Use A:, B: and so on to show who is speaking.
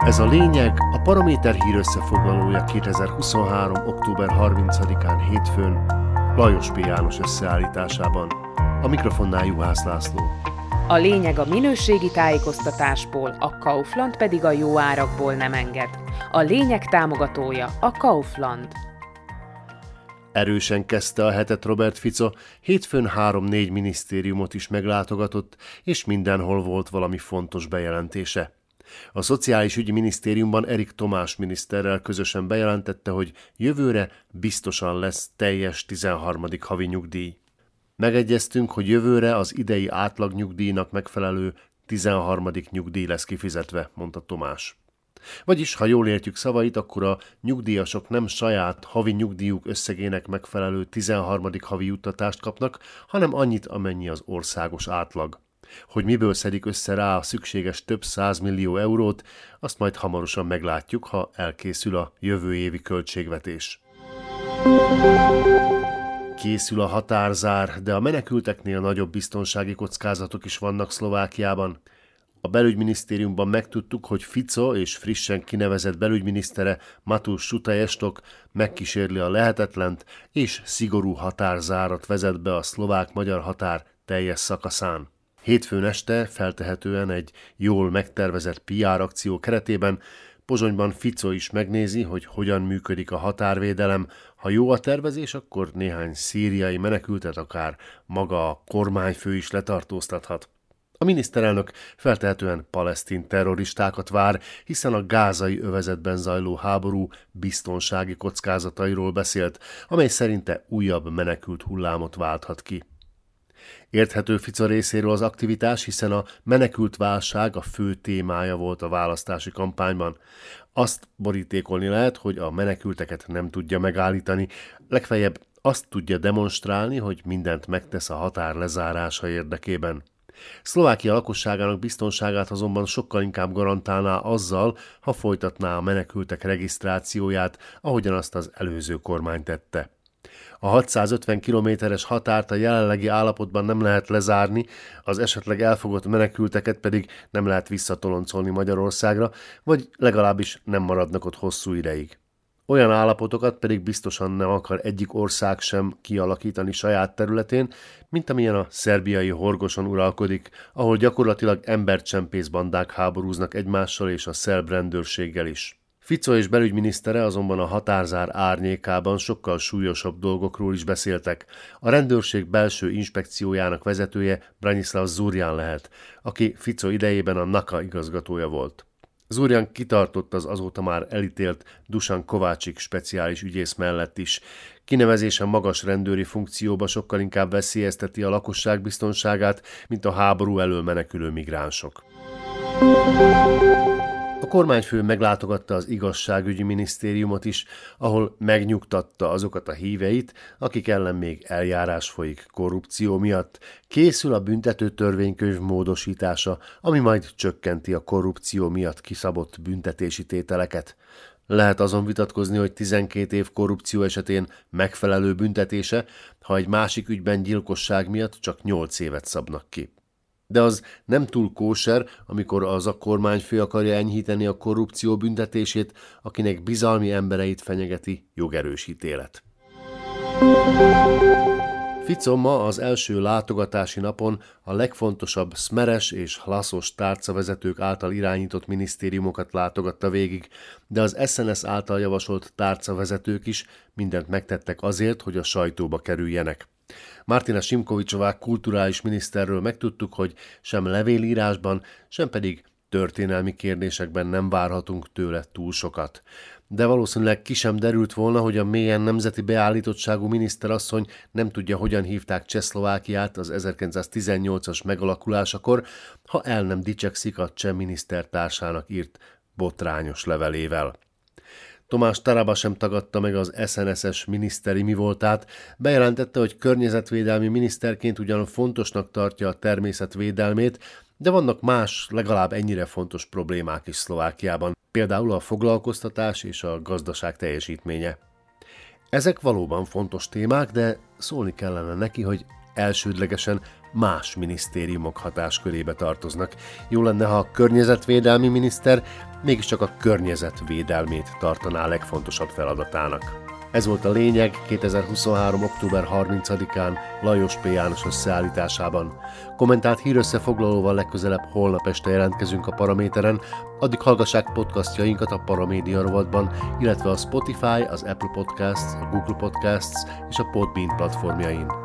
A: Ez a lényeg a Paraméter hír összefoglalója 2023. október 30-án hétfőn Lajos P. János összeállításában. A mikrofonnál Juhász László.
B: A lényeg a minőségi tájékoztatásból, a Kaufland pedig a jó árakból nem enged. A lényeg támogatója a Kaufland.
A: Erősen kezdte a hetet Robert Fico, hétfőn három-négy minisztériumot is meglátogatott, és mindenhol volt valami fontos bejelentése. A Szociális Ügyi Minisztériumban Erik Tomás miniszterrel közösen bejelentette, hogy jövőre biztosan lesz teljes 13. havi nyugdíj. Megegyeztünk, hogy jövőre az idei átlagnyugdíjnak megfelelő 13. nyugdíj lesz kifizetve, mondta Tomás. Vagyis, ha jól értjük szavait, akkor a nyugdíjasok nem saját havi nyugdíjuk összegének megfelelő 13. havi juttatást kapnak, hanem annyit, amennyi az országos átlag. Hogy miből szedik össze rá a szükséges több millió eurót, azt majd hamarosan meglátjuk, ha elkészül a jövő évi költségvetés. Készül a határzár, de a menekülteknél nagyobb biztonsági kockázatok is vannak Szlovákiában. A belügyminisztériumban megtudtuk, hogy Fico és frissen kinevezett belügyminisztere Matus Sutajestok megkísérli a lehetetlent, és szigorú határzárat vezet be a szlovák-magyar határ teljes szakaszán. Hétfőn este feltehetően egy jól megtervezett PR akció keretében Pozsonyban Fico is megnézi, hogy hogyan működik a határvédelem. Ha jó a tervezés, akkor néhány szíriai menekültet akár maga a kormányfő is letartóztathat. A miniszterelnök feltehetően palesztin terroristákat vár, hiszen a gázai övezetben zajló háború biztonsági kockázatairól beszélt, amely szerinte újabb menekült hullámot válthat ki. Érthető Fica részéről az aktivitás, hiszen a menekült válság a fő témája volt a választási kampányban. Azt borítékolni lehet, hogy a menekülteket nem tudja megállítani, legfeljebb azt tudja demonstrálni, hogy mindent megtesz a határ lezárása érdekében. Szlovákia lakosságának biztonságát azonban sokkal inkább garantálná azzal, ha folytatná a menekültek regisztrációját, ahogyan azt az előző kormány tette. A 650 kilométeres határt a jelenlegi állapotban nem lehet lezárni, az esetleg elfogott menekülteket pedig nem lehet visszatoloncolni Magyarországra, vagy legalábbis nem maradnak ott hosszú ideig. Olyan állapotokat pedig biztosan nem akar egyik ország sem kialakítani saját területén, mint amilyen a szerbiai horgoson uralkodik, ahol gyakorlatilag embercsempész bandák háborúznak egymással és a szerb rendőrséggel is. Fico és belügyminisztere azonban a határzár árnyékában sokkal súlyosabb dolgokról is beszéltek. A rendőrség belső inspekciójának vezetője Branislav Zurján lehet, aki Fico idejében a NAKA igazgatója volt. Zurján kitartott az azóta már elítélt Dusan Kovácsik speciális ügyész mellett is. Kinevezése magas rendőri funkcióba sokkal inkább veszélyezteti a lakosság biztonságát, mint a háború elől menekülő migránsok. A kormányfő meglátogatta az igazságügyi minisztériumot is, ahol megnyugtatta azokat a híveit, akik ellen még eljárás folyik korrupció miatt. Készül a büntető törvénykönyv módosítása, ami majd csökkenti a korrupció miatt kiszabott büntetési tételeket. Lehet azon vitatkozni, hogy 12 év korrupció esetén megfelelő büntetése, ha egy másik ügyben gyilkosság miatt csak 8 évet szabnak ki de az nem túl kóser, amikor az a kormányfő akarja enyhíteni a korrupció büntetését, akinek bizalmi embereit fenyegeti jogerős ítélet. Fico ma az első látogatási napon a legfontosabb Smeres és Hlaszos tárcavezetők által irányított minisztériumokat látogatta végig, de az SNS által javasolt tárcavezetők is mindent megtettek azért, hogy a sajtóba kerüljenek. Martina Simkovicsová kulturális miniszterről megtudtuk, hogy sem levélírásban, sem pedig történelmi kérdésekben nem várhatunk tőle túl sokat. De valószínűleg ki sem derült volna, hogy a mélyen nemzeti beállítottságú miniszterasszony nem tudja, hogyan hívták Csehszlovákiát az 1918-as megalakulásakor, ha el nem dicsekszik a cseh minisztertársának írt botrányos levelével. Tomás Taraba sem tagadta meg az SNSS miniszteri mi voltát, bejelentette, hogy környezetvédelmi miniszterként ugyan fontosnak tartja a természetvédelmét, de vannak más, legalább ennyire fontos problémák is Szlovákiában, például a foglalkoztatás és a gazdaság teljesítménye. Ezek valóban fontos témák, de szólni kellene neki, hogy elsődlegesen más minisztériumok hatáskörébe tartoznak. Jó lenne, ha a környezetvédelmi miniszter mégiscsak a környezetvédelmét tartaná legfontosabb feladatának. Ez volt a lényeg 2023. október 30-án Lajos P. János összeállításában. Kommentált hírösszefoglalóval legközelebb holnap este jelentkezünk a Paraméteren, addig hallgassák podcastjainkat a Paramédia rovatban, illetve a Spotify, az Apple Podcasts, a Google Podcasts és a Podbean platformjain.